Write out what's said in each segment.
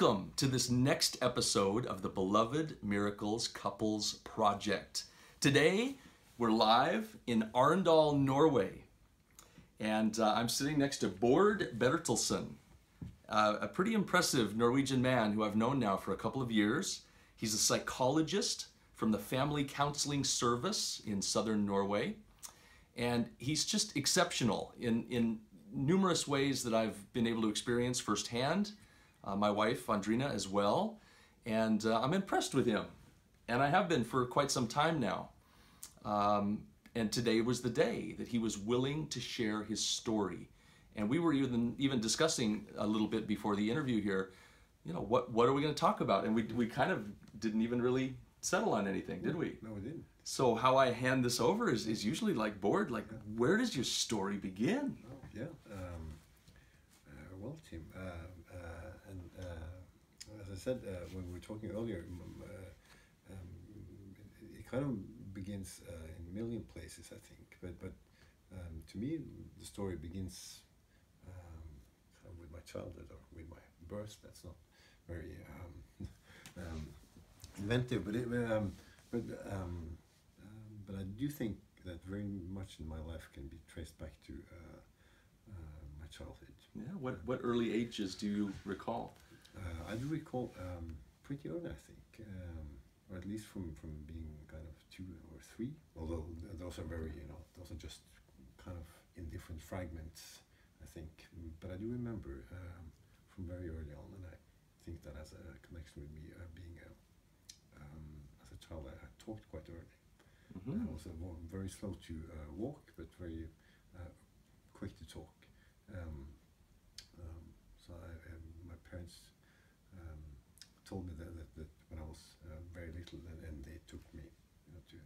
Welcome to this next episode of the Beloved Miracles Couples Project. Today, we're live in Arendal, Norway, and uh, I'm sitting next to Bård Bertelsen, uh, a pretty impressive Norwegian man who I've known now for a couple of years. He's a psychologist from the Family Counseling Service in southern Norway, and he's just exceptional in, in numerous ways that I've been able to experience firsthand uh, my wife, Andrina, as well. And uh, I'm impressed with him. And I have been for quite some time now. Um, and today was the day that he was willing to share his story. And we were even, even discussing a little bit before the interview here, you know, what, what are we going to talk about? And we, we kind of didn't even really settle on anything, did we? No, we didn't. So how I hand this over is, is usually like Bård, like where does your story begin? Oh, yeah. Um, uh, well, Tim, uh, as I said uh, when we were talking earlier, um, uh, um, it, it kind of begins uh, in a million places, I think. But but um, to me, the story begins um, kind of with my childhood or with my birth. That's not very um, um, inventive, but it, um, but um, um, but I do think that very much in my life can be traced back to uh, uh, my childhood. Yeah, what, what early ages do you recall? Uh, I do recall um, pretty early, I think, um, or at least from, from being kind of two or three. Although those are very, you know, those are just kind of in different fragments, I think. Mm, But I do remember um, from very early on, and I think that has a connection with me uh, being a, um, as a child, I, I talked quite early. Mhm. I was very slow to uh, walk, but very uh, quick to talk. Um, um, so I, um, my parents told me that, that, that when I was uh, very little, and, and they took me, you know, to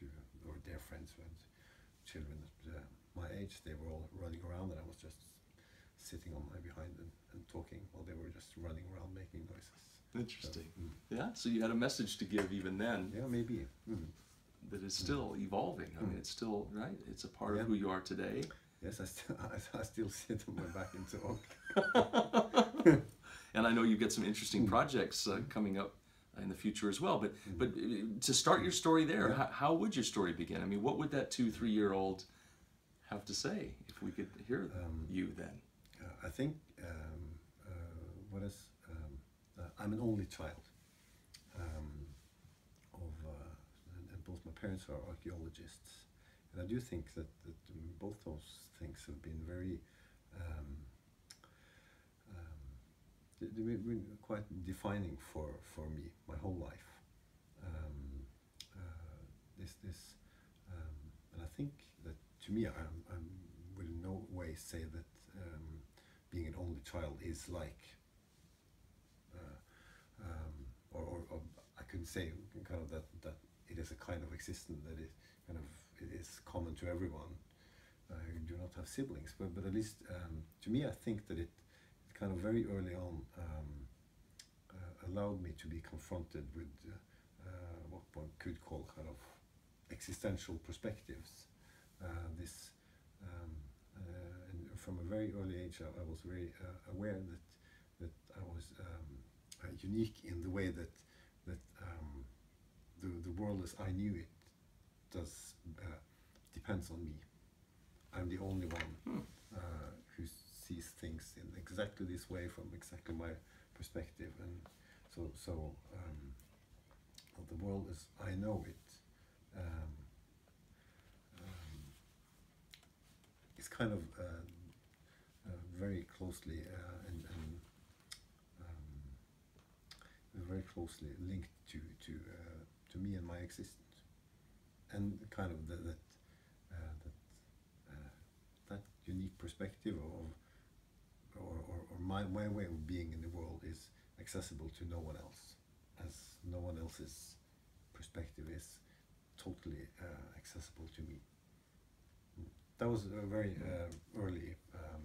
to or their friends when children at uh, my age, they were all running around, and I was just sitting on my behind and, and talking while they were just running around making noises. So, Interesting. mm, Yeah, so you had a message to give even then yeah, maybe. Mm. that is still evolving. I mean, it's still, right? It's a part Yeah. of who you are today. Yes, I still I, I still sit on my back and talk. and I know you've got some interesting Mm. projects uh, coming up in the future as well. But but uh, to start your story there, how, how would your story begin? I mean, what would that two three year old have to say if we could hear Um, you then? Uh, I think um, uh, what is um, uh, I'm an only child um, of uh, and, both my parents are archaeologists, and I do think that, that um, both those things have been very um, um, they- they've been quite defining for, for me my whole life. Um, uh, this this um, and I think that to me I'm, I'm will in no way say that um, being an only child is like uh, um, or, I could say kind of that, that it is a kind of existence that is kind of it is common to everyone uh, who do not have siblings but, but at least um, to me I think that it kind of very early on um, uh, allowed me to be confronted with uh, uh, what one could call kind of existential perspectives uh, this um, uh, and from a very early age I, I was very uh, aware that that I was um, uh, unique in the way that that um, the the world as I knew it does uh, depends on me. I'm the only one Hmm. uh, sees things in exactly this way from exactly my perspective, and so so um, the world as I know it. Um, um, is kind of uh, uh, very closely uh, and, and um, very closely linked to to uh, to me and my existence, and kind of the, that uh, that uh, that unique perspective of or, or, or my, my way of being in the world is accessible to no one else, as no one else's perspective is totally uh, accessible to me. That was a very uh, early um,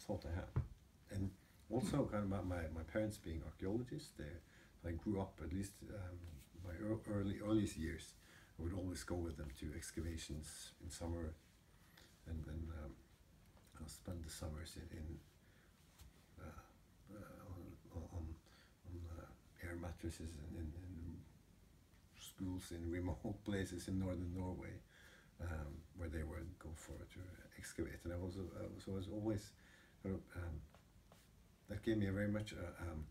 thought I had, and also kind of my, my, my parents being archaeologists. They, I grew up at least um, my ear- early earliest years. I would always go with them to excavations in summer, and then um, I'll spend the summers in, uh, uh, on, on air mattresses in, in, in schools in remote places in northern Norway, um, where they would go for to excavate. And I was, uh, so I was always, sort of, um, that gave me a very much, uh, um,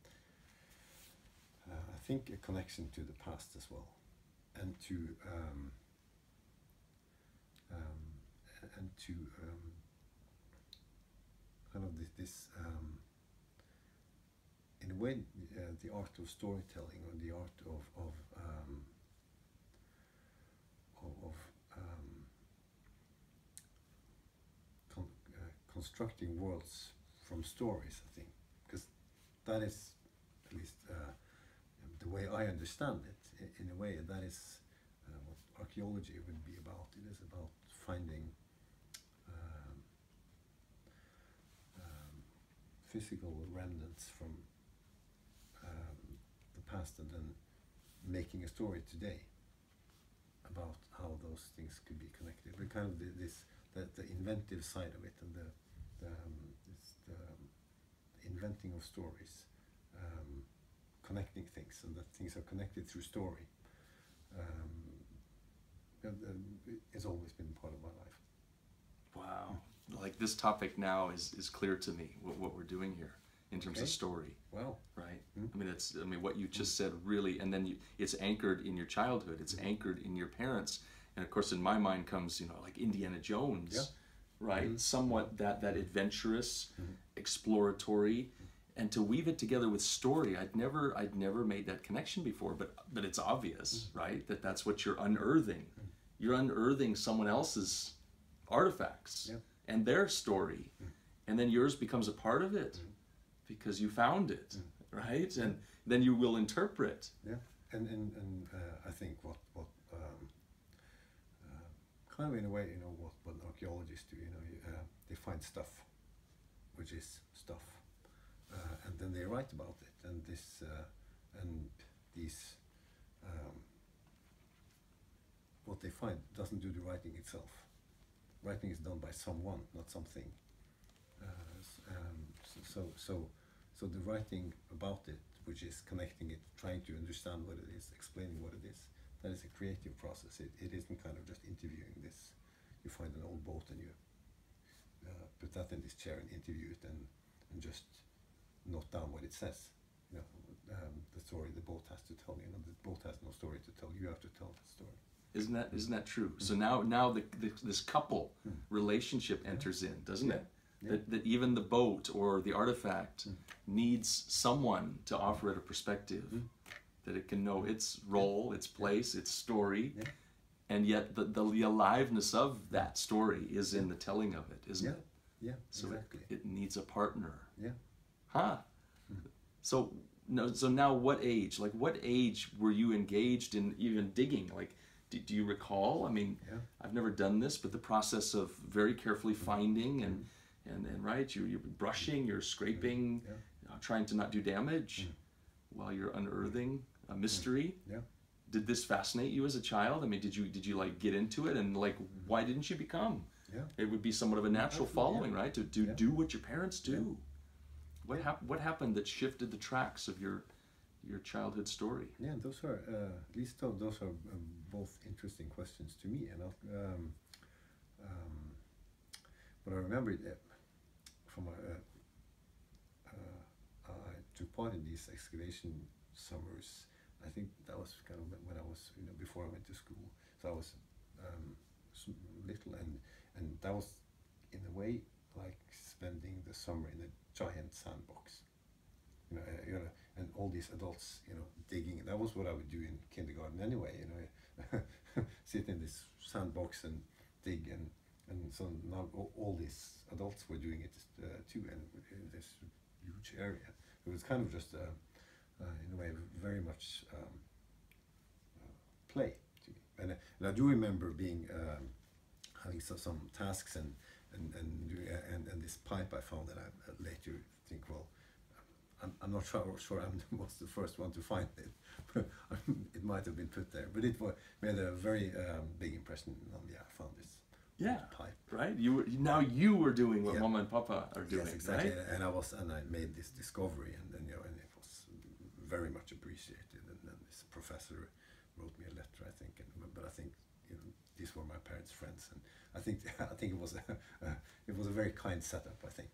uh, I think, a connection to the past as well, and to um, um, and to um, kind of this, this um, in a way, uh, the art of storytelling or the art of of um, of, of um, con- uh, constructing worlds from stories. I think because that is at least uh, the way I understand it. i- In a way, that is uh, what archaeology would be about. It is about finding um, um, physical remnants from um, the past and then making a story today about how those things could be connected. But kind of the, this the, the inventive side of it and the the, um, the, um, inventing of stories, um, connecting things, and that things are connected through story. Um, it's always been part of my life. Wow. Like this topic now is, is clear to me, what, what we're doing here in terms of story, Wow. right? Mm. I mean, it's, I mean, what you just said really, and then you, it's anchored in your childhood, it's anchored in your parents. And of course, in my mind comes, you know, like Indiana Jones, Yeah. right? Mhm. Somewhat that, that adventurous, Mhm. exploratory, and to weave it together with story, I'd never, I'd never made that connection before, but, but it's obvious, right? That that's what you're unearthing. You're unearthing someone else's artifacts Yeah. And their story, and then yours becomes a part of it because you found it, right? And then you will interpret. Yeah, and and, and uh, I think what what um, uh, kind of in a way, you know, what what archaeologists do, you know, you, uh, they find stuff, which is stuff, uh, and then they write about it, and this uh, and these. Um, what they find doesn't do the writing itself. Writing is done by someone, not something. Uh, um, so, so, so, the writing about it, which is connecting it, trying to understand what it is, explaining what it is, that is a creative process. It, it isn't kind of just interviewing this. You find an old boat and you uh, put that in this chair and interview it and, and just note down what it says. You know, um, the story the boat has to tell. You know, the boat has no story to tell. You have to tell the story. Isn't that isn't that true? So mm-hmm. now now the, the this couple mm-hmm. relationship enters in, doesn't it? Yeah. That, that even the boat or the artifact mm-hmm. needs someone to offer it a perspective, that it can know its role, its place, its story, Yeah. and yet the, the, the aliveness of that story is in the telling of it, isn't Yeah. it? Yeah, So exactly. it, it needs a partner. yeah. Huh. So no. So now, what age? Like, what age were you engaged in even digging? Like, do, do you recall? I mean, Yeah. I've never done this, but the process of very carefully finding and and and right, you you're brushing, you're scraping, Yeah. uh, trying to not do damage, while you're unearthing a mystery. Yeah. Did this fascinate you as a child? I mean, did you did you like get into it and like why didn't you become? Yeah. It would be somewhat of a natural following, right? To do do what your parents do. What hap- What happened that shifted the tracks of your your childhood story? Yeah, those are uh, at least those are um, both interesting questions to me, and um, um, but I remember it, uh, from a, uh, uh, I took part in these excavation summers. I think that was kind of when I was you know before I went to school, so I was um, little, and and that was in a way like spending the summer in a giant sandbox. You know, uh, you know, and all these adults, you know, digging. That was what I would do in kindergarten anyway. You know, sit in this sandbox and dig, and and so now all, these adults were doing it uh, too, and in this huge area. It was kind of just, uh, in a way, very much um, uh, play. And, uh, and I do remember being um, having so, some tasks and and and, uh, and and this pipe I found that I later think well. I'm, I'm not sure, sure I'm the, was the first one to find it. but it might have been put there, but it wa made a very um, big impression on me. I found this Yeah. pipe. Right. You were now you were doing what Yeah. Mama and Papa are doing, yes, exactly. right? And I was, and I made this discovery, and then you know, and it was very much appreciated. And then this professor wrote me a letter, I think. And, but I think you know these were my parents' friends, and I think I think it was a, it was a very kind setup. I think.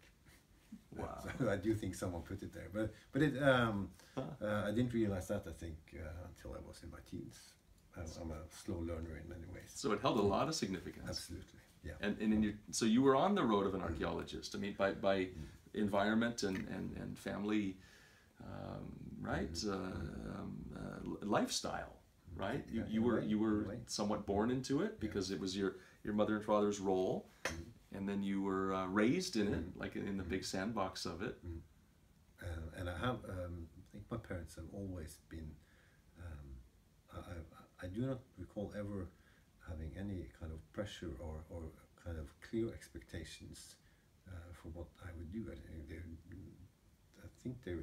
Wow. So I do think someone put it there, but but it um, uh, I didn't realize that. I think uh, until I was in my teens. I'm a slow learner in many ways. So it held a lot of significance. Absolutely, yeah. And, and in your, so you were on the road of an archaeologist. I mean, by, by environment and, and, and family, um, right? Uh, um, uh, lifestyle, right? You, you were you were in a way. somewhat born into it because it was your, your mother and father's role, and then you were uh, raised in it, like in the big sandbox of it. Uh, and I have, um, I think my parents have always been. Um, I, I, I do not recall ever having any kind of pressure or, or kind of clear expectations uh, for what I would do. I, think they, I think they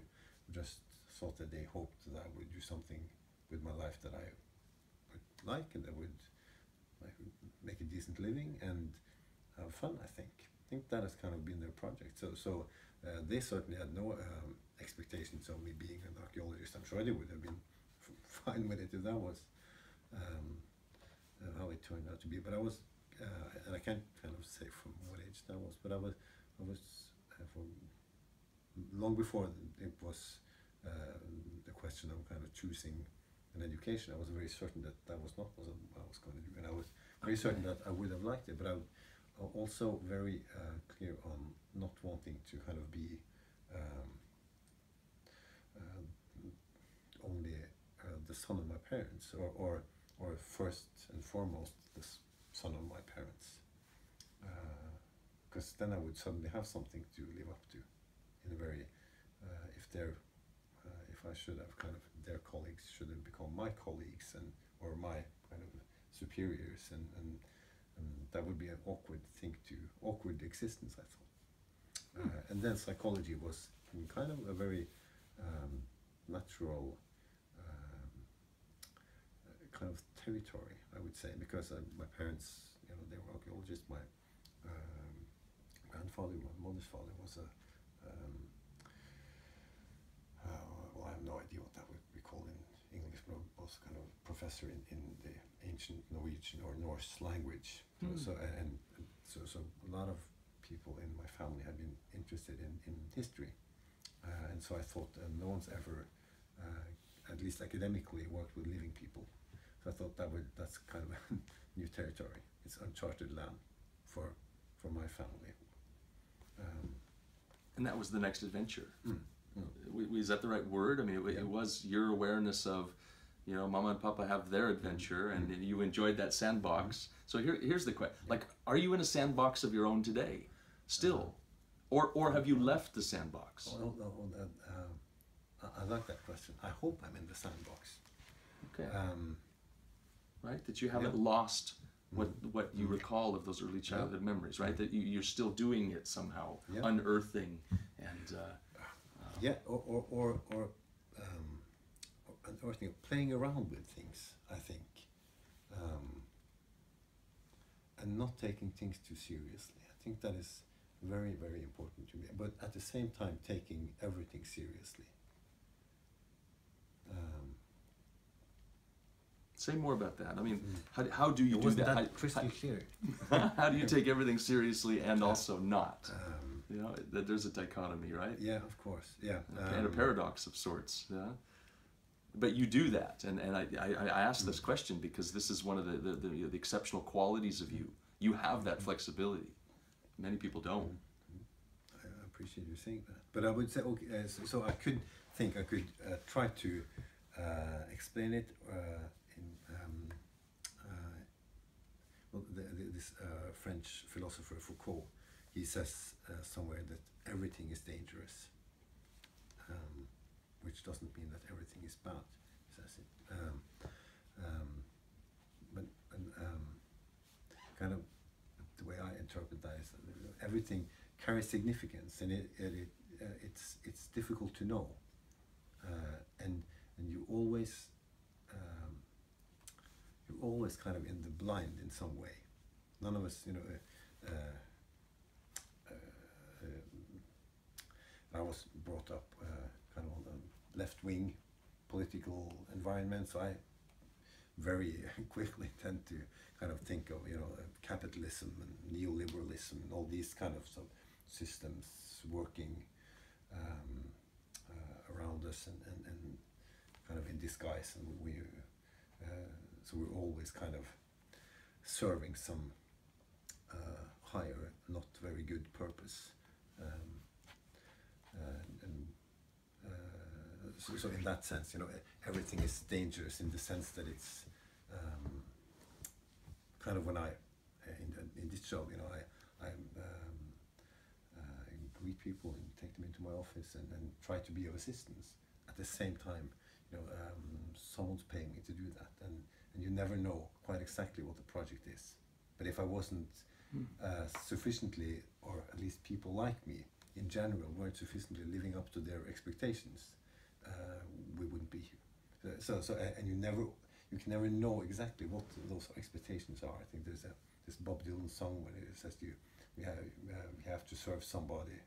just thought that they hoped that I would do something with my life that I would like and that would like, make a decent living and fun. I think. I think that has kind of been their project. So so uh, they certainly had no um, expectations of me being an archaeologist. I'm sure they would have been fine with it if that was um, uh, how it turned out to be. But I was, uh, and I can't kind of say from what age that was, but I was, I was for long before it was uh, the question of kind of choosing an education. I was very certain that that was not what I was going to do, and I was very certain that I would have liked it. But I also very uh, clear on not wanting to kind of be um, uh, only uh, the son of my parents, or, or or first and foremost the son of my parents, because then I would suddenly have something to live up to, in a very uh, if they're uh, if I should have kind of their colleagues should have become my colleagues and or my kind of superiors and, and and that would be an awkward thing to awkward existence I thought. Uh, and then psychology was kind of a very um, natural um, uh, kind of territory I would say because uh, my parents you know they were archaeologists. My um, grandfather my mother's father was a um, uh, well, I have no idea what that would be called in English, but was kind of professor in, in the ancient Norwegian or Norse language. Hmm. So, and, and so, so a lot of people in my family have been interested in, in history. Uh, and so I thought uh, no one's ever, uh, at least academically, worked with living people. So I thought that would that's kind of new territory. It's uncharted land for for my family. Um, And that was the next adventure. mm, mm. Is that the right word? I mean, it, Yeah. it was your awareness of, you know, Mama and Papa have their adventure, and Mm-hmm. you enjoyed that sandbox. So here, here's the question: like, are you in a sandbox of your own today, still, Uh-huh. or or have you left the sandbox? Well, no, well, that, um, I, like that question. I hope I'm in the sandbox. Okay, Um, right. That you haven't yeah. lost what Mm-hmm. what you recall of those early childhood memories, right? That you, you're still doing it somehow, Yeah. unearthing, and uh, yeah, or or or, or or unearthing, playing around with things. I think, um, and not taking things too seriously. I think that is very very important to me. But at the same time, taking everything seriously. Um, say more about that. I mean, how, how do you it do wasn't that? that How- crystal clear. how, how do you take everything seriously and also not? Um, You know, that there's a dichotomy, right? yeah, of course. Yeah, and a um, paradox of sorts. Yeah. But you do that, and, and I, I, I asked this question because this is one of the, the, the, the exceptional qualities of you. You have that flexibility. Many people don't. I appreciate you saying that. But I would say, okay, uh, so, so I could think I could uh, try to uh, explain it uh, in. Um, uh, well, the, the, this uh, French philosopher Foucault, he says somewhere that everything is dangerous, um, which doesn't mean that everything is bad. Says it. Um, um, but and, um, kind of the way I interpret that is that everything carries significance, and it, it, it uh, it's it's difficult to know, uh, and and you always um, you're always kind of in the blind in some way. None of us, you know. Uh, uh, uh, I was brought up uh, kind of on the left wing political environment. So I very quickly tend to kind of think of you know uh, capitalism and neoliberalism and all these kind of systems working um, uh, around us and, and, and kind of in disguise and we uh, so we're always kind of serving some uh, higher not very good purpose um, uh, so, so in that sense you know everything is dangerous in the sense that it's um, kind of when I in, in this job you know I I um, uh, greet people and take them into my office and, and try to be of assistance. At the same time you know um, someone's paying me to do that. And and you never know quite exactly what the project is. But if I wasn't uh, sufficiently or at least people like me in general weren't sufficiently living up to their expectations uh, we wouldn't be here so so and you never you can never know exactly what those expectations are I think there's a this Bob Dylan song where it says to you we have uh, we have to serve somebody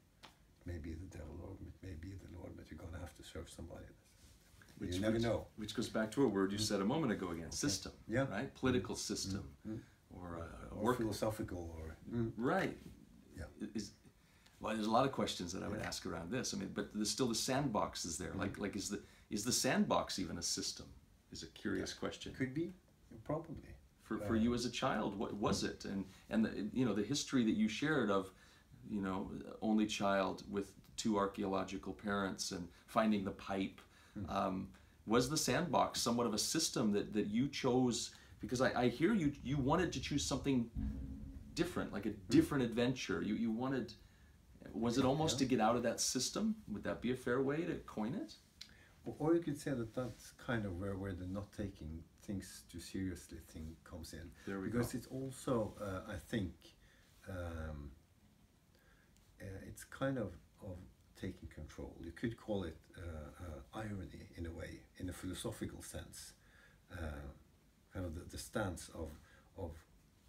maybe the devil or it may be the Lord but you're gonna have to serve somebody Which, you never which, know Which goes back to a word you said a moment ago again system. Yeah. Right? Political system. Mm. Or uh, or philosophical or Right. Yeah. Is, well, there's a lot of questions that I would ask around this. I mean, but there's still the sandbox is there. Mm-hmm. Like, like is the is the sandbox even a system? Is a curious question. could be probably for, for you as a child what was it and and the, you know the history that you shared of you know only child with two archaeological parents and finding the pipe um, was the sandbox somewhat of a system that, that you chose because I, I hear you you wanted to choose something different like a different adventure you, you wanted was it almost to get out of that system would that be a fair way to coin it Or- Or you could say that that's kind of where, where the not taking things too seriously thing comes in. There we because go. it's also, uh, I think, um, uh, it's kind of, of taking control. You could call it uh, uh, irony in a way, in a philosophical sense. Uh, kind of the, the stance of, of,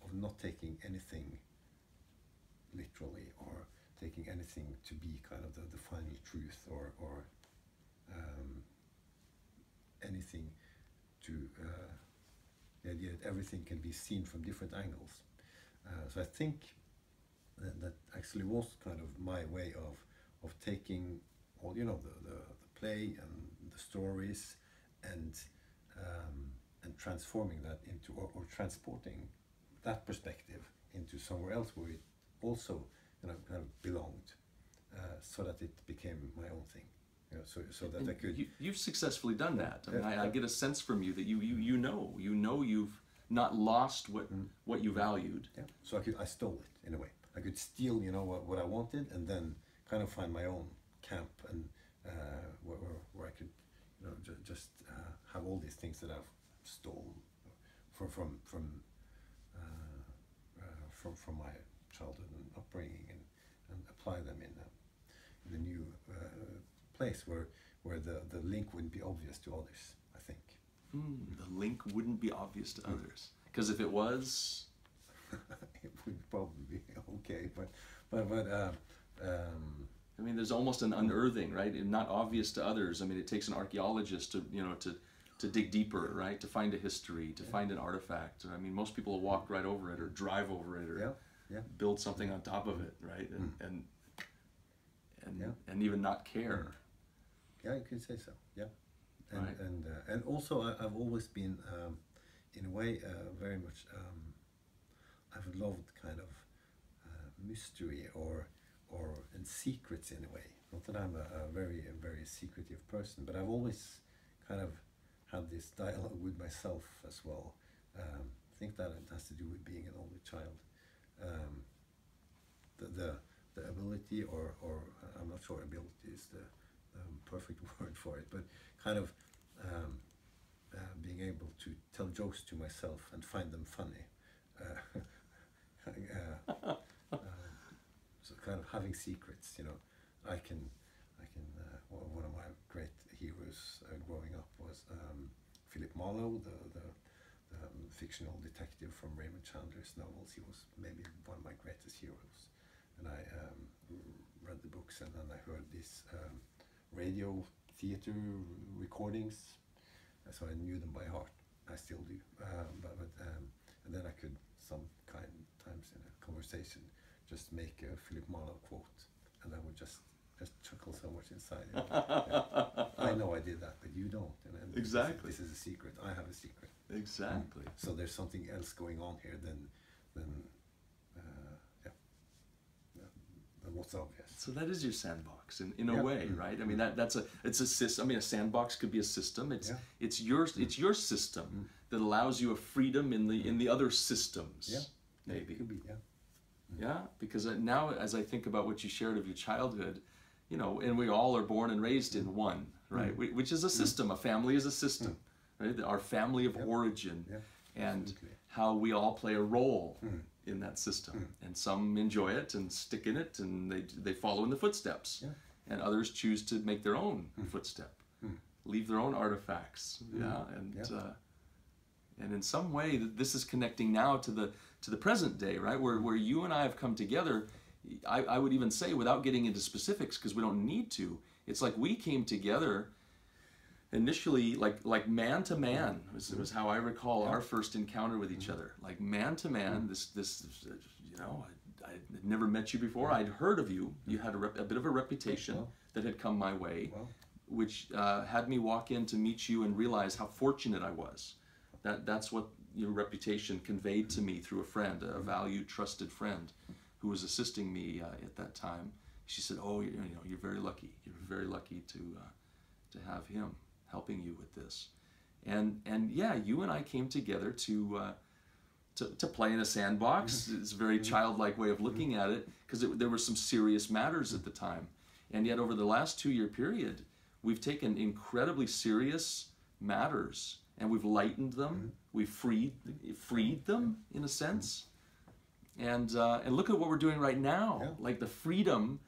of not taking anything literally or taking anything to be kind of the, the final truth or, or um, anything to uh, the idea that everything can be seen from different angles. Uh, so I think that, that actually was kind of my way of, of taking all, you know, the, the, the play and the stories and, um, and transforming that into, or, or transporting that perspective into somewhere else where it also you know, kind of belonged uh, so that it became my own thing. You know, so, so that And I could You, you've successfully done that. I mean, I, I get a sense from you that you, you, you know, you know you've not lost what, Mm. what you valued. Yeah. So I could I stole it in a way. I could steal, you know, what, what I wanted, and then kind of find my own camp and uh, where, where, where I could, you know, ju- just uh, have all these things that I've stolen from from from uh, uh, from from my childhood and upbringing, and, and apply them in the, in a new uh, place where where the, the link wouldn't be obvious to others. I think. Hmm, the link wouldn't be obvious to others. Because if it was, it would probably be okay, but but but uh, um, I mean, there's almost an unearthing, right? And not obvious to others. I mean, it takes an archaeologist to, you know, to, to dig deeper, right? To find a history, to find an artifact. I mean, most people will walk right over it or drive over it or yeah, yeah, build something on top of it, right? And, and, and, Yeah. And even not care. yeah, you could say so. Yeah, and Right. and uh, and also I, I've always been um, in a way uh, very much um, I've loved kind of uh, mystery or or and secrets in a way. Not that I'm a, a very a very secretive person, but I've always kind of had this dialogue with myself as well. Um, I think that it has to do with being an only child. Um, the, the the ability or or uh, I'm not sure ability is the um, perfect word for it, but kind of um, uh, being able to tell jokes to myself and find them funny. Uh, uh, um, so kind of having secrets, you know, I can, I can. Uh, one of my great heroes uh, growing up was um, Philip Marlowe, the the, the um, fictional detective from Raymond Chandler's novels. He was maybe one of my greatest heroes, and I um, read the books and then I heard these um, radio theater recordings so I knew them by heart. I still do. Uh, but but um, and then I could some kind times in a conversation just make a Philip Marlowe quote, and I would just just chuckle so much inside. Yeah. I know I did that, but you don't. And, and this Exactly. This is, a secret. I have a secret. Exactly. So there's something else going on here than than uh, yeah. yeah, what's obvious. So that is your sandbox in, in a way, Mm. right? I mean that that's a it's a system. I mean a sandbox could be a system. It's Yeah. it's your mm-hmm. it's your system mm-hmm. that allows you a freedom in the in the other systems. Yeah. Maybe. Could be, yeah. Yeah, because uh, now as I think about what you shared of your childhood, you know, and we all are born and raised in one, right? Wh- Which is a system. A family is a system, right? Our family of Yep. origin, Yeah, and absolutely. how we all play a role in that system. Hmm. And some enjoy it and stick in it, and they they follow in the footsteps, Yeah. and others choose to make their own hmm. footstep, hmm. leave their own artifacts. Yeah, and. Yeah. Uh, and in some way th- this is connecting now to the to the present day right where, where you and i have come together i, I would even say without getting into specifics because we don't need to it's like we came together initially like like man to man was, was how i recall our first encounter with each other. Like man to man this this uh, you know I, I had never met you before. I'd heard of you. You had a, rep, a bit of a reputation Well. that had come my way Well. which uh, had me walk in to meet you and realize how fortunate I was. That that's what your reputation conveyed to me through a friend, a valued, trusted friend, who was assisting me uh, at that time. She said, "Oh, you, you know, you're very lucky. You're very lucky to uh, to have him helping you with this." And and yeah, you and I came together to. Uh, to, to play in a sandbox. Mm-hmm. It's a very mm-hmm. childlike way of mm-hmm. looking at it because there were some serious matters at the time. And yet, over the last two year period, we've taken incredibly serious matters and we've lightened them, we've freed, freed them in a sense. And, uh, and look at what we're doing right now Yeah. like the freedom,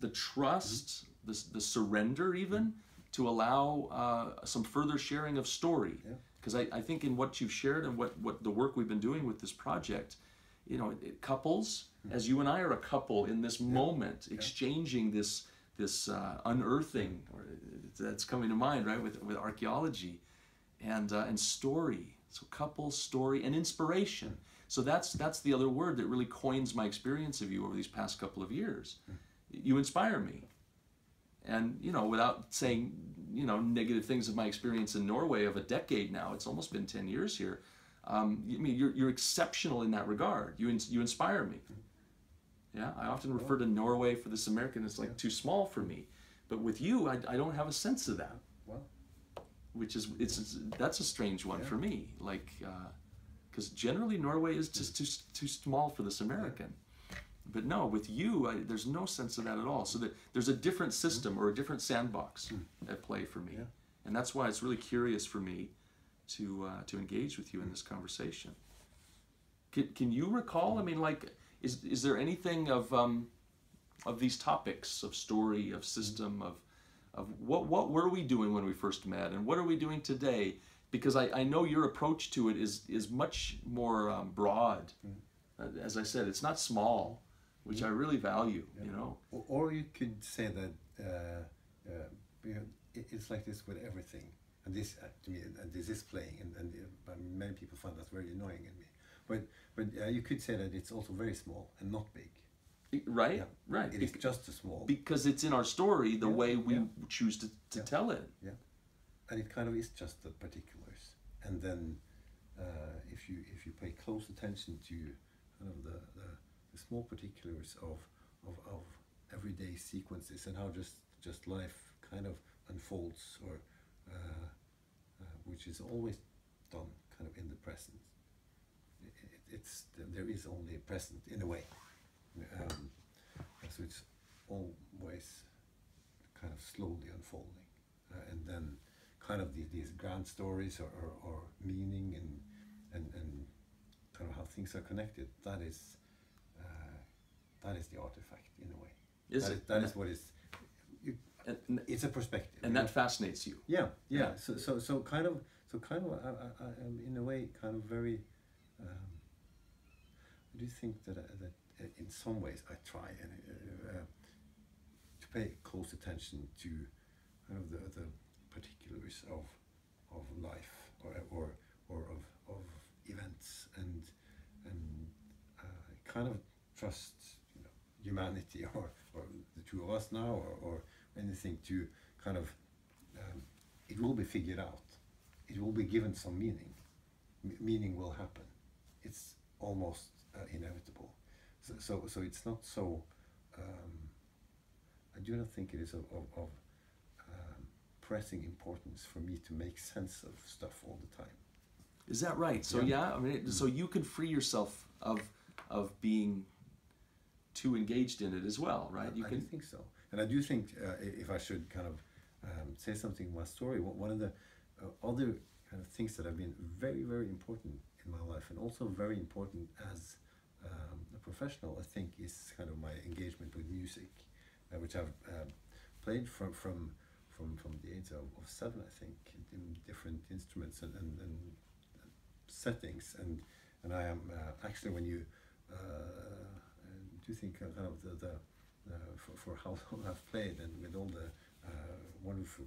the trust, the, the surrender, even to allow uh, some further sharing of story. Yeah. because I, I think in what you've shared and what, what the work we've been doing with this project you know it, couples as you and i are a couple in this moment exchanging this this uh, unearthing or that's coming to mind right with, with archaeology and uh, and story. So couple story and inspiration. So that's that's the other word that really coins my experience of you over these past couple of years. You inspire me and you know without saying you know negative things of my experience in norway of a decade now it's almost been 10 years here um, i mean you're, you're exceptional in that regard. You, you inspire me. Yeah i often refer to norway for this american as like too small for me. But with you i, I don't have a sense of that. Well, which is it's, it's that's a strange one for me. Like because generally norway is just too, too small for this american but no with you I, there's no sense of that at all. So that there's a different system or a different sandbox at play for me. Yeah. and that's why it's really curious for me to uh, to engage with you in this conversation. Can, can you recall i mean like is, is there anything of um, of these topics of story of system of of what what were we doing when we first met and what are we doing today? Because I, I know your approach to it is is much more um, broad. Uh, as I said it's not small which I really value you know or, you could say that uh, uh, you know, it, it's like this with everything, and this uh, to me, and this is playing, and, and uh, many people find that very annoying in me. But but uh, you could say that it's also very small and not big. right Yeah. right It is Bec- just a small, because it's in our story the Yeah, way we yeah. choose to, to Yeah. tell it yeah, and it kind of is just the particulars. And then uh, if you if you pay close attention to kind of the, the, the small particulars of, of of everyday sequences and how just just life kind of unfolds, or uh, uh, which is always done kind of in the present. It, it, it's there is only a present in a way. Um, so it's always kind of slowly unfolding, uh, and then kind of these, these grand stories or, or, or meaning and, and and kind of how things are connected. That is that is the artifact in a way. Is That it? is- that is what is. You, and, it's a perspective. and that know? fascinates you Yeah, yeah. Yeah. So, so, so kind of, so kind of, I, I, I am in a way kind of very. Um, I do think that uh, that uh, in some ways I try and uh, uh, to pay close attention to kind of the, the particulars of of life or or, or of, of events and and uh, kind of trust humanity or, or the two of us now or, or anything to kind of um, it will be figured out. It will be given some meaning. M- meaning will happen. It's almost uh, inevitable. So, so so it's not so um, I do not think it is of, of, of um, pressing importance for me to make sense of stuff all the time. Is that right? So Yeah. yeah, I mean, it, so you can free yourself of of being too engaged in it as well, right? I, You I can. do think so, and I do think uh, if I should kind of um, say something in my story, one one of the uh, other kind of things that have been very, very important in my life, and also very important as um, a professional, I think, is kind of my engagement with music, uh, which I've um played from from from from the age of, of seven, I think, in different instruments and, and, and settings, and and I am uh, actually when you uh, do you think uh, kind of the, the uh, for, for how long I've played and with all the uh, wonderful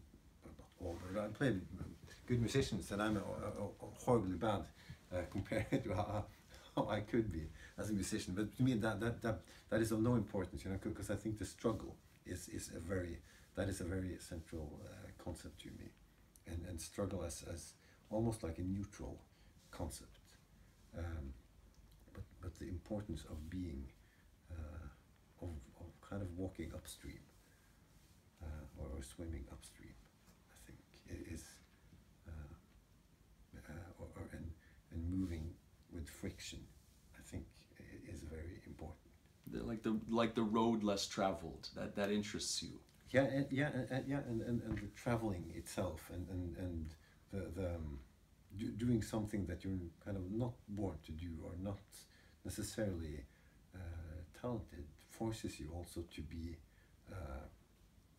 all I played with good musicians and I'm uh, uh, horribly bad compared to how, how I could be as a musician. But to me that that that, that is of no importance you know because I think the struggle is is a very that is a very central uh, concept to me. And and struggle as as almost like a neutral concept. Um, but but the importance of being kind of walking upstream uh, or, or swimming upstream I think i- is uh, uh, or, or and, and moving with friction I think is very important the- Like the like the road less traveled that that interests you. yeah and, yeah and, and, yeah and, and, and the traveling itself and and, and the, the um, do, doing something that you're kind of not born to do or not necessarily uh, talented forces you also to be uh,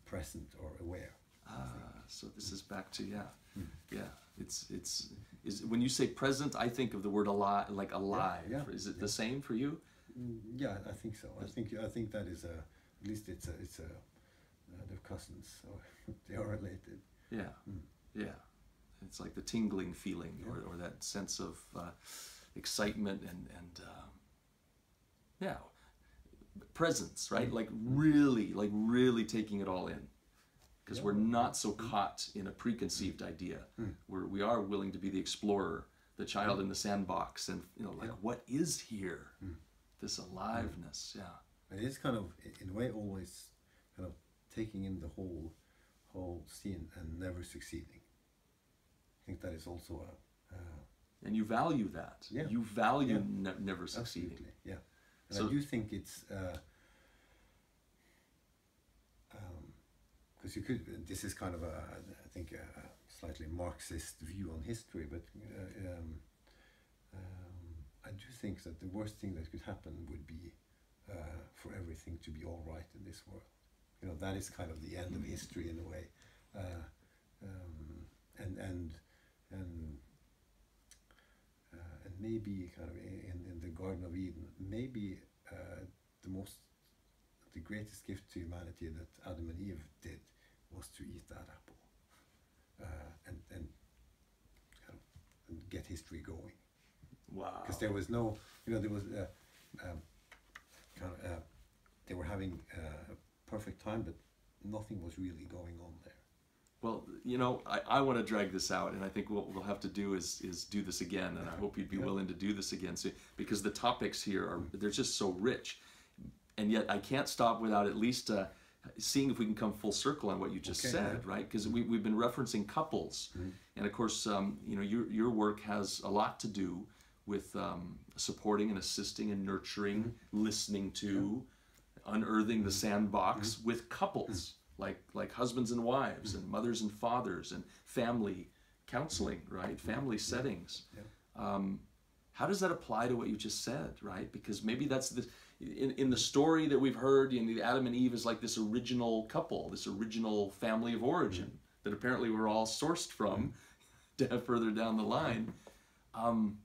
present or aware Ah, so this is back to yeah, Hmm. yeah. It's it's is when you say present, I think of the word alive, like alive. yeah, Is it yeah. the same for you? Mm, yeah I think so I think I think that is a at least it's a it's a uh, they're cousins so they are related Yeah, Mm. yeah. It's like the tingling feeling, or, or that sense of uh, excitement and and um, yeah, presence, right? Mm. Like really, like really taking it all in, because we're not so caught in a preconceived idea. Mm. We're we are willing to be the explorer, the child in the sandbox, and you know, like what is here? Mm. This aliveness, yeah. And it's kind of, in a way, always kind of taking in the whole, whole scene and never succeeding. I think that is also a, uh, And you value that. Yeah. You value Yeah. ne- never succeeding. absolutely, yeah. And So- I do think it's, because you could, this is kind of a, I think, a, slightly Marxist view on history, but uh, um, um, I do think that the worst thing that could happen would be uh, for everything to be all right in this world. You know, that is kind of the end of history in a way. Uh, um, and and uh, and maybe kind of in, in the Garden of Eden, maybe uh, the most the greatest gift to humanity that Adam and Eve did was to eat that apple uh, and and kind of and get history going Wow. because there was no, you know, there was uh, um, kind of, uh, they were having uh, a perfect time, but nothing was really going on there. Well, you know, I, I want to drag this out, and I think what we'll have to do is is do this again, and I hope you'd be Yeah. willing to do this again, so, because the topics here are they're just so rich, and yet I can't stop without at least uh, seeing if we can come full circle on what you just Okay, said, yeah. Mm-hmm. right? Because we we've been referencing couples, and of course, um, you know, your your work has a lot to do with um, supporting and assisting and nurturing, Mm-hmm. listening to, unearthing the sandbox with couples like like husbands and wives and mm-hmm. mothers and fathers and family counseling right? Mm-hmm. Family settings. Um, how does that apply to what you just said right? Because maybe that's the in, in the story that we've heard you know, adam and eve is like this original couple this original family of origin mm-hmm. that apparently we're all sourced from further down the line. Um,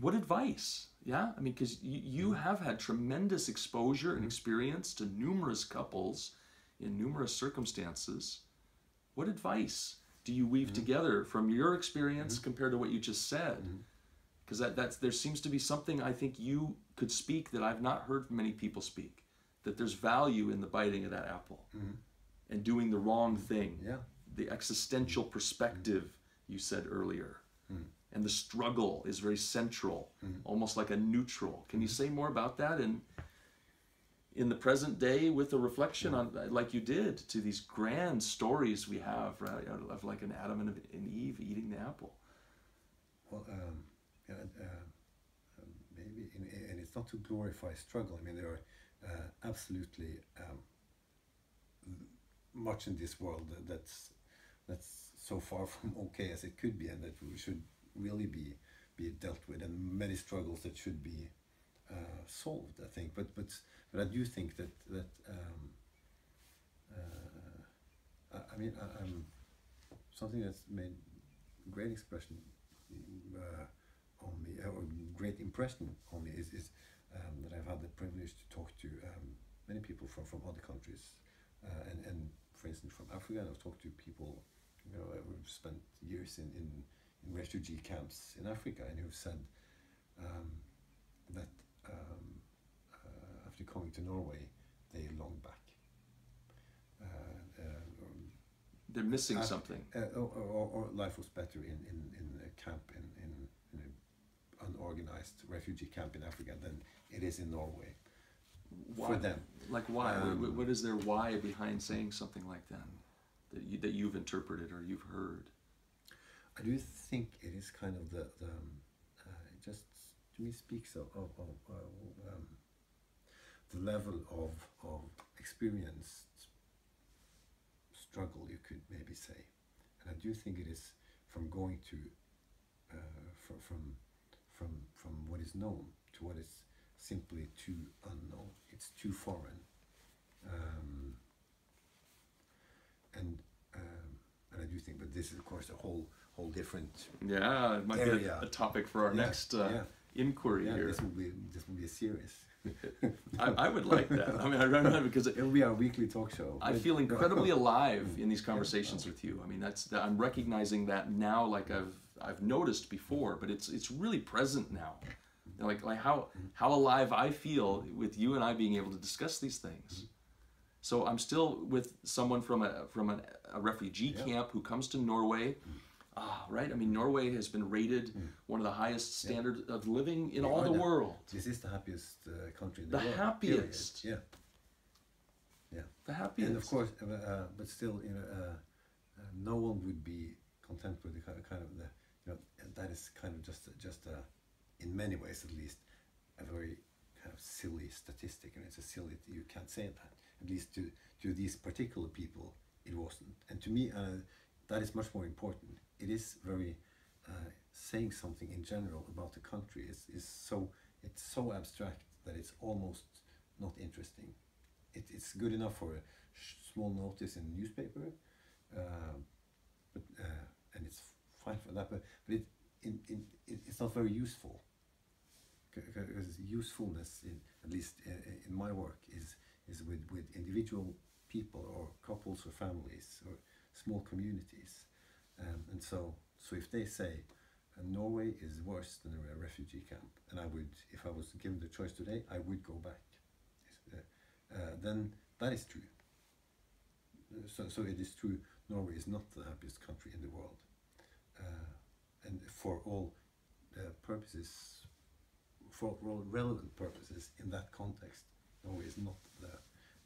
what advice? Yeah i mean because you, you have had tremendous exposure and experience to numerous couples in numerous circumstances what advice do you weave mm-hmm. together from your experience mm-hmm. compared to what you just said? Mm-hmm. Because that that's there seems to be something I think you could speak that I've not heard many people speak. That there's value in the biting of that apple and doing the wrong thing. Yeah. The existential perspective you said earlier. And the struggle is very central, almost like a neutral. Can you say more about that and in the present day with a reflection on like you did to these grand stories we have right, of like an Adam and an Eve eating the apple. Well, um, yeah, uh, um, maybe, in, and it's not to glorify struggle. I mean, there are uh, absolutely um, much in this world that's that's so far from okay as it could be, and that we should really be be dealt with, and many struggles that should be uh, solved. I think, but but but I do think that that um, uh, I, I mean I, I'm something that's made great expression uh, on me or great impression on me is is um, that I've had the privilege to talk to um, many people from from other countries, uh, and and for instance from Africa, I've talked to people you know who've spent years in in in refugee camps in Africa and who've said um, that um, uh, after coming to Norway, they long back. Uh, uh, They're missing Uh, something. uh, or, or, or life was better in, in, in a camp in, in, in an unorganized refugee camp in Africa than it is in Norway Why? for them. Like why? Um, what- is their why behind saying something like that? That you that you've interpreted or you've heard. I do think it is kind of the, the um, uh, it just me speaks of, of, of uh, um, the level of, of experienced struggle, you could maybe say. And I do think it is from going to, uh, from, from, from, from what is known to what is simply too unknown. It's too foreign. Um, and um, and I do think, but this is of course a whole whole different Yeah, it might be Area. a, a topic for our Yeah, next uh, yeah. Inquiry Yeah, here. this will be this will be a series. I, I would like that. I mean, I remember because it, It'll be our weekly talk show. I feel incredibly alive in these conversations with you. I mean, that's I'm recognizing that now, like I've I've noticed before, but it's it's really present now. Like like how how alive I feel with you and I being able to discuss these things. Mm-hmm. So I'm still with someone from a from an, a refugee Yeah. camp who comes to Norway. Mm-hmm. Ah, right. I mean, Norway has been rated one of the highest standards of living in We all the the- world. This is the happiest uh, country in the, The world. happiest. Period. Yeah, The happiest. and of course, uh, uh, but still, you know, uh, uh, no one would be content with the kind of, the, you know, that is kind of just just a, in many ways at least, a very kind of silly statistic, and it's a silly you can't say that. At least to to these particular people, it wasn't, and to me, uh, that is much more important. It is very uh, saying something in general about the country is is so it's so abstract that it's almost not interesting. It, it's good enough for a small notice in a newspaper, uh, but uh, and it's fine for that. But, but it, in, in, it it's not very useful. Because usefulness, in, at least in, in my work, is is with, with individual people or couples or families or small communities, um, and so so if they say uh, Norway is worse than a refugee camp, and I would, if I was given the choice today, I would go back. Uh, uh, then that is true. Uh, So, so it is true. Norway is not the happiest country in the world, uh, and for all purposes, for all relevant purposes in that context, Norway is not the.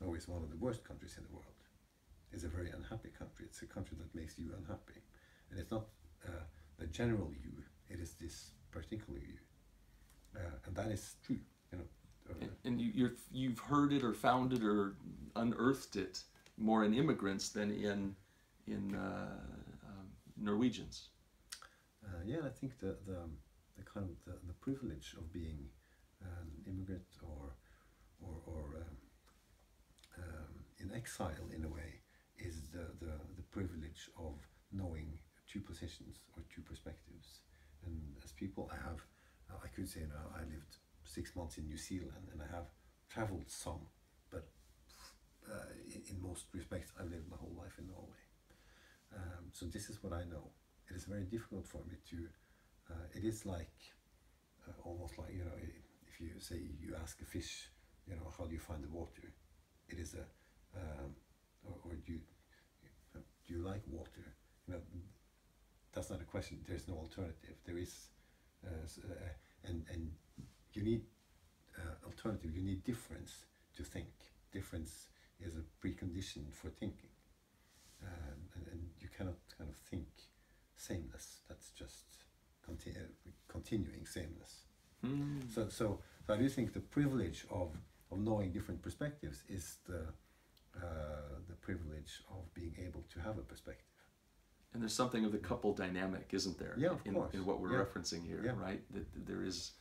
Norway is one of the worst countries in the world. It's a very unhappy country. It's a country that makes you unhappy, and it's not uh, the general you. It is this particular you, uh, and that is true. You know. And- and you, you're, you've heard it or found it or unearthed it more in immigrants than in in uh, um, Norwegians. Uh, yeah, I think the the, the kind of the, the privilege of being an immigrant or or, or um, um, in exile in a way is the, the, the privilege of knowing two positions or two perspectives. And as people, I have, I could say now I lived six months in New Zealand and I have traveled some, but uh, in, most respects I've lived my whole life in Norway. um, so this is what I know. It is very difficult for me to. Uh, it is like uh, almost like you know if you say you ask a fish, you know how do you find the water? It is a um, or, or do you do you like water? You know that's not a question. There's no alternative. There is, uh, uh, and and you need uh, alternative. You need difference to think. Difference is a precondition for thinking, um, and, and you cannot kind of think sameness. That's just continu- continuing sameness. Mm. So, so, so I do think the privilege of, of knowing different perspectives is the, uh, the privilege of being able to have a perspective. And there's something of the couple dynamic, isn't there? Yeah, of in, course. in what we're Yeah. referencing here, Yeah. right? That that there is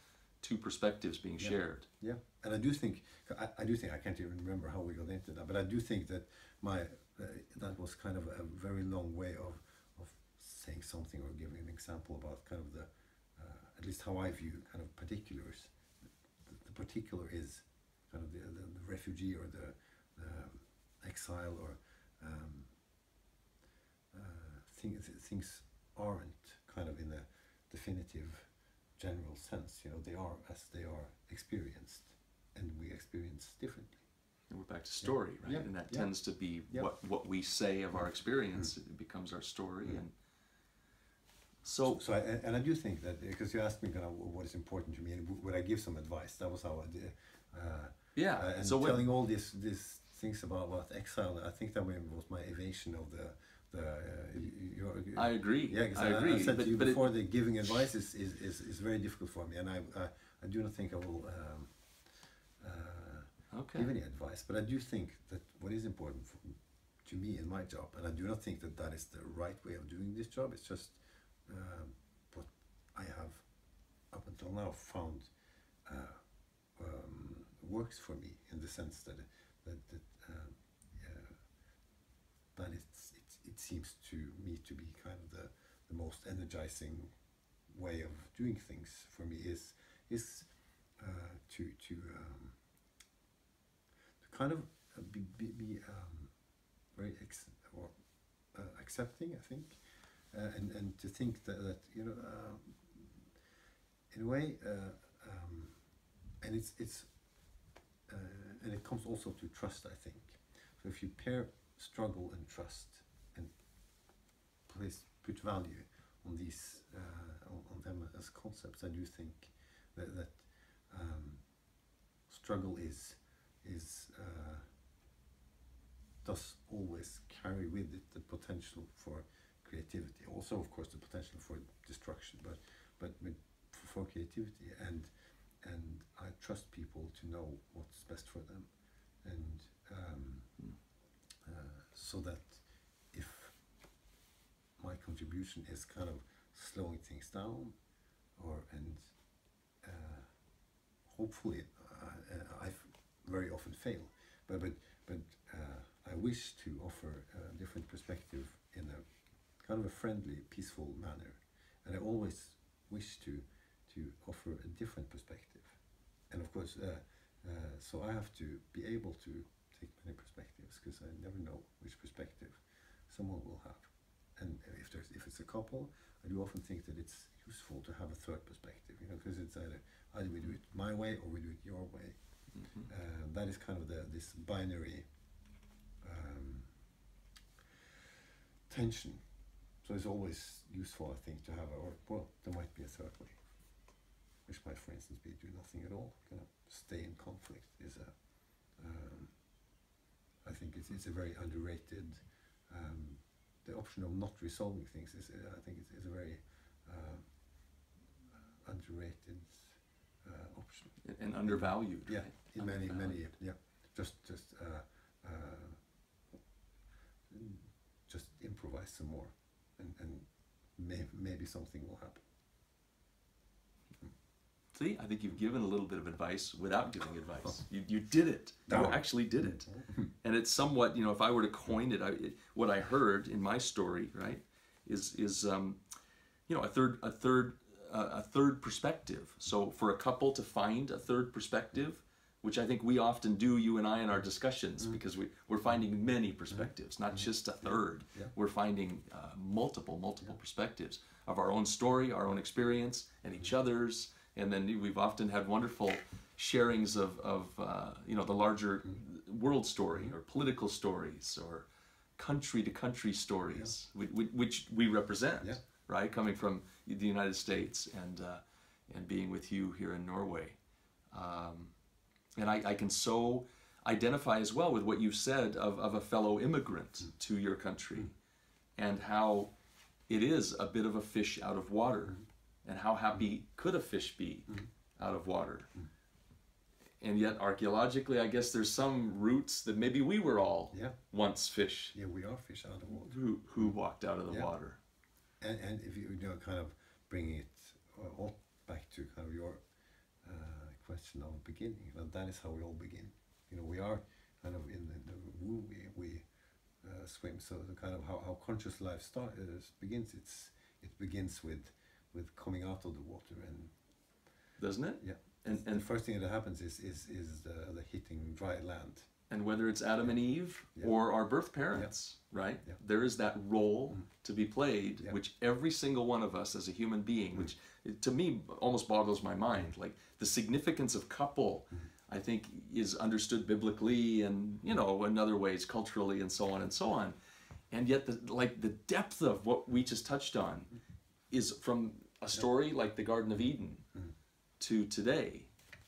two perspectives being Yeah. shared. Yeah, and I do think I, I do think I can't even remember how we got into that, but I do think that my uh, that was kind of a very long way of of saying something or giving an example about kind of the uh, at least how I view kind of particulars. The, the particular is kind of the, the, the refugee or the, the exile or um, things things aren't kind of in a definitive general sense. You know, they are as they are experienced, and we experience differently. And we're back to story, right? Yeah. And that Yeah. tends to be Yeah. Mm. what what we say of our experience. It becomes our story, and so So, I, and I do think that because you asked me kind of what is important to me, and would I give some advice? That was how I did. Uh, yeah. uh, and so telling all these these things about about exile, I think that was my evasion of the. Uh, you, you, I agree. Yeah, 'cause I agree. I said but to you but it- before that giving advice is, is, is, is very difficult for me, and I I, I do not think I will um, uh, okay. give any advice. But I do think that what is important for, to me in my job, and I do not think that that is the right way of doing this job. It's just um, what I have up until now found uh, um, works for me in the sense that that, that um, uh, that it's, it seems to me to be kind of the, the most energizing way of doing things for me is is uh, to to um, to kind of uh, be be, be um, very ex- or uh, accepting I think uh, and and to think that, that you know um, in a way uh, um, and it's it's uh, and it comes also to trust I think. So if you pair struggle and trust place put value on these uh, on, on them as concepts. I do think that, that um, struggle is is uh, does always carry with it the potential for creativity. Also of course the potential for destruction but but with, for creativity. And and I trust people to know what's best for them. And um, uh, so that if is kind of slowing things down or and uh, hopefully uh, I very often fail. But but but uh, I wish to offer a different perspective in a kind of a friendly peaceful manner. And I always wish to to offer a different perspective. And of course uh, uh, so I have to be able to take many perspectives because I never know which perspective someone will have and if there's if it's a couple I do often think that it's useful to have a third perspective you know because it's either either we do it my way or we do it your way Mhm. uh, that is kind of the this binary um, tension so it's always useful I think to have a or well there might be a third way which might for instance be do nothing at all kind of stay in conflict is a um, I think it's, it's a very underrated um, the option of not resolving things is uh, I think it's, it's a very uh, underrated uh, option and undervalued. yeah right? in many many yeah just just uh, uh, just improvise some more and, and may, maybe something will happen See, I think you've given a little bit of advice without giving advice. You, you did it. You No. actually did it. And it's somewhat, you know, if I were to coin it, I, it what I heard in my story, right, is is um, you know, a third a third uh, a third perspective. So for a couple to find a third perspective, which I think we often do, you and I, in our discussions, because we, we're finding many perspectives, not just a third. Yeah. We're finding uh, multiple, multiple perspectives of our own story, our own experience, and each other's. And then we've often had wonderful sharings of, of uh, you know, the larger world story or political stories or country to country stories, whi- whi- which we represent, Yeah. right? Coming from the United States and, uh, and being with you here in Norway. Um, and I, I can so identify as well with what you've said of, of a fellow immigrant to your country and how it is a bit of a fish out of water and how happy could a fish be out of water and yet archaeologically i guess there's some roots that maybe we were all Yeah. once fish Yeah, we are fish out of water. who, who walked out of the Yeah. water And, and if you, you know, kind of bring it uh, all back to kind of your uh, question of beginning, well, that is how we all begin. You know, we are kind of in the, the womb we, we uh, swim. So the kind of how, how conscious life start, uh, begins, it's it begins with with coming out of the water and doesn't it yeah. and, and the first thing that happens is is, is the, the hitting dry land. and whether it's Adam and Eve Yeah. or our birth parents, right? Yeah. There is that role mm. to be played, Yeah. which every single one of us as a human being, mm. which to me almost boggles my mind. Mm. Like the significance of couple, I think, is understood biblically and you know in other ways culturally and so on and so on, and yet the like the depth of what we just touched on is from a story like the Garden of mm-hmm. Eden mm-hmm. to today,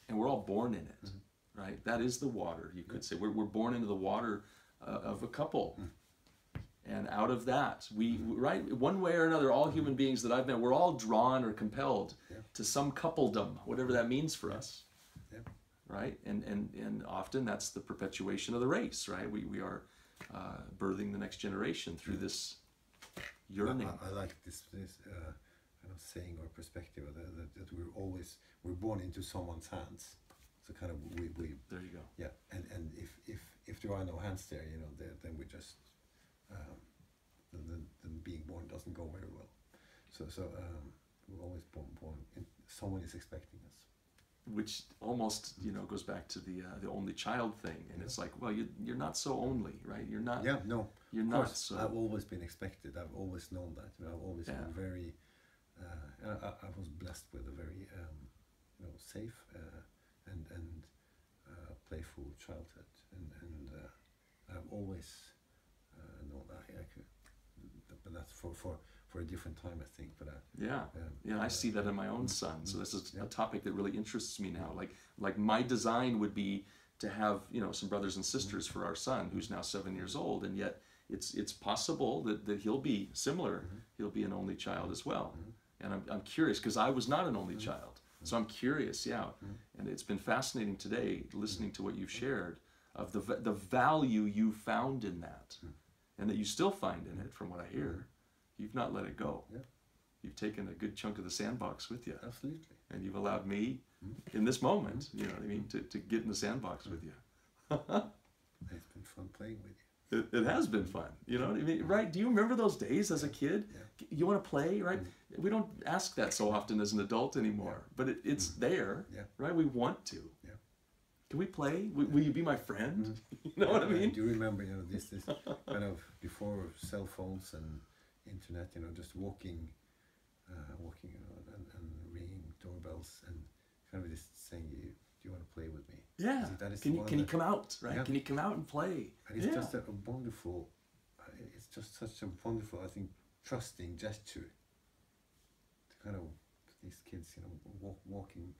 and we're all born in it, mm-hmm. right? That is the water, you could say. We're, we're born into the water uh, of a couple. And out of that, we, right, one way or another, all human beings that I've met, we're all drawn or compelled Yeah. to some coupledom, whatever that means for us, Yeah. right? And, and, and often that's the perpetuation of the race, right? We, we are uh, birthing the next generation through this yearning. I, I like this this uh, saying or perspective that, that, that we're always we're born into someone's hands. So kind of we, we There you go. yeah, and, and if, if if there are no hands there, you know, then, then we just um, then, then, then being born doesn't go very well. So so um, we're always born born. In, someone is expecting us. which almost you know goes back to the uh, the only child thing and it's like well you you're not so only right you're not Yeah, no, you're of not course. so I've always been expected. I've always known that. You know, I've always Yeah. been very. Uh, I, I was blessed with a very, um, you know, safe uh, and and uh, playful childhood, and and uh, I've always uh, known that I, I could. But that's for for for a different time, I think. But I, yeah. um, yeah i see that in my own son. So this is Yeah. a topic that really interests me now. Like like my design would be to have you know some brothers and sisters for our son who's now seven years old and yet it's it's possible that, that he'll be similar. He'll be an only child as well and i'm, I'm curious because i was not an only mm-hmm. child. So i'm curious yeah. Mm-hmm. And it's been fascinating today listening to what you've shared of the the value you found in that. Mm-hmm. And that you still find in it from what i hear. You've not let it go. Yeah. you've taken a good chunk of the sandbox with you. Absolutely. and you've allowed me in this moment you know what i mean to, to get in the sandbox with you. It's been fun playing with you. it, it has been fun. You know what i mean? Right? Do you remember those days as a kid? You want to play right we don't ask that so often as an adult anymore but it, it's there Yeah. right we want to Yeah. can we play will, will you be my friend you know what i Yeah, mean Do you remember, you know, this this kind of before cell phones and internet, you know, just walking, uh, walking, you know, and, and ringing doorbells and kind of just saying, "You, do you want to play with me?" yeah that is can you can you come out right Yeah. can you come out and play And it's yeah. just a, a wonderful, uh, it's just such a wonderful, I think, trusting gesture. Kind of these kids, you know, walk, walking,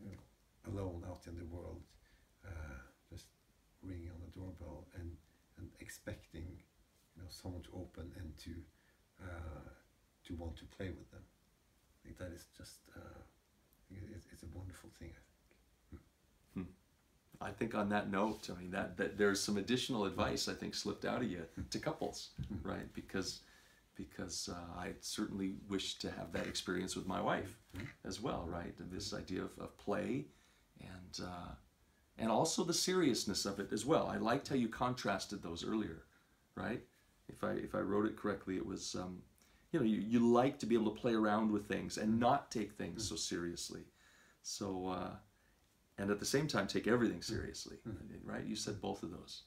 you know, alone out in the world, uh, just ringing on the doorbell and and expecting, you know, someone to open and to uh, to want to play with them. I think that is just, uh, it's, it's a wonderful thing. I think. I think on that note, I mean that, that there's some additional advice I think slipped out of you to couples, right? Because because uh, I certainly wish to have that experience with my wife as well, right? This idea of, of play and uh, and also the seriousness of it as well. I liked how you contrasted those earlier, right? If I if I wrote it correctly, it was um, you know you, you like to be able to play around with things and not take things so seriously. So. Uh, and at the same time take everything seriously. Right? You said both of those.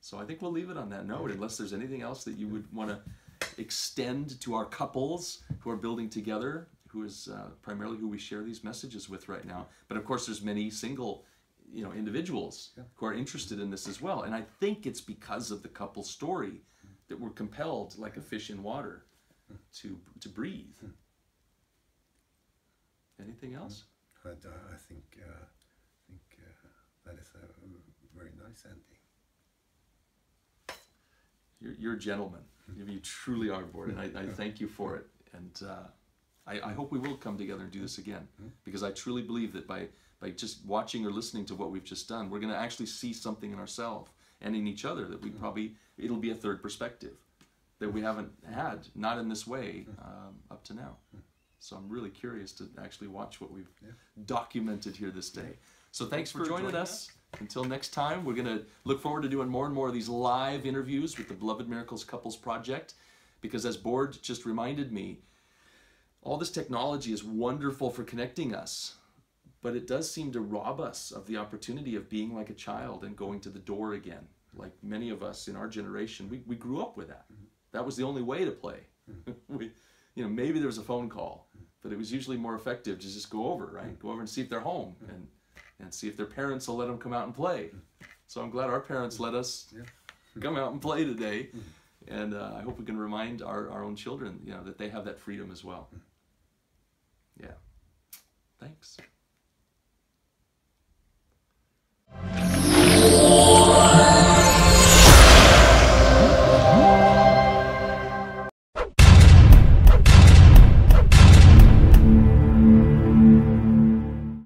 So I think we'll leave it on that note, unless there's anything else that you would want to extend to our couples who are building together, who is uh, primarily who we share these messages with right now. But of course, there's many single, you know, individuals Yeah. who are interested in this as well. And I think it's because of the couple story that we're compelled, like a fish in water, to to breathe. Anything else? Uh, I think uh, I think uh, that is a very nice ending. You're, you're a gentleman. You, you truly are, Bård, and hmm. I, I thank you for it. And uh, I, I hope we will come together and do hmm. this again, because I truly believe that by by just watching or listening to what we've just done, we're going to actually see something in ourselves and in each other that we probably it'll be a third perspective that we haven't had, not in this way, um, up to now. So I'm really curious to actually watch what we've Yeah. documented here this day. So thanks, for, for joining, joining us. Until next time, we're going to look forward to doing more and more of these live interviews with the Beloved Miracles Couples Project because, as Bård just reminded me, all this technology is wonderful for connecting us, but it does seem to rob us of the opportunity of being like a child and going to the door again. Like many of us in our generation, we, we grew up with that. Mm-hmm. That was the only way to play. Mm-hmm. we, you know, maybe there was a phone call, mm-hmm. but it was usually more effective to just go over, right? Go over and see if they're home and, and see if their parents will let them come out and play. So I'm glad our parents let us yeah. come out and play today. Mm-hmm. And uh, I hope we can remind our, our own children, you know, that they have that freedom as well. Mm-hmm. Yeah. Thanks.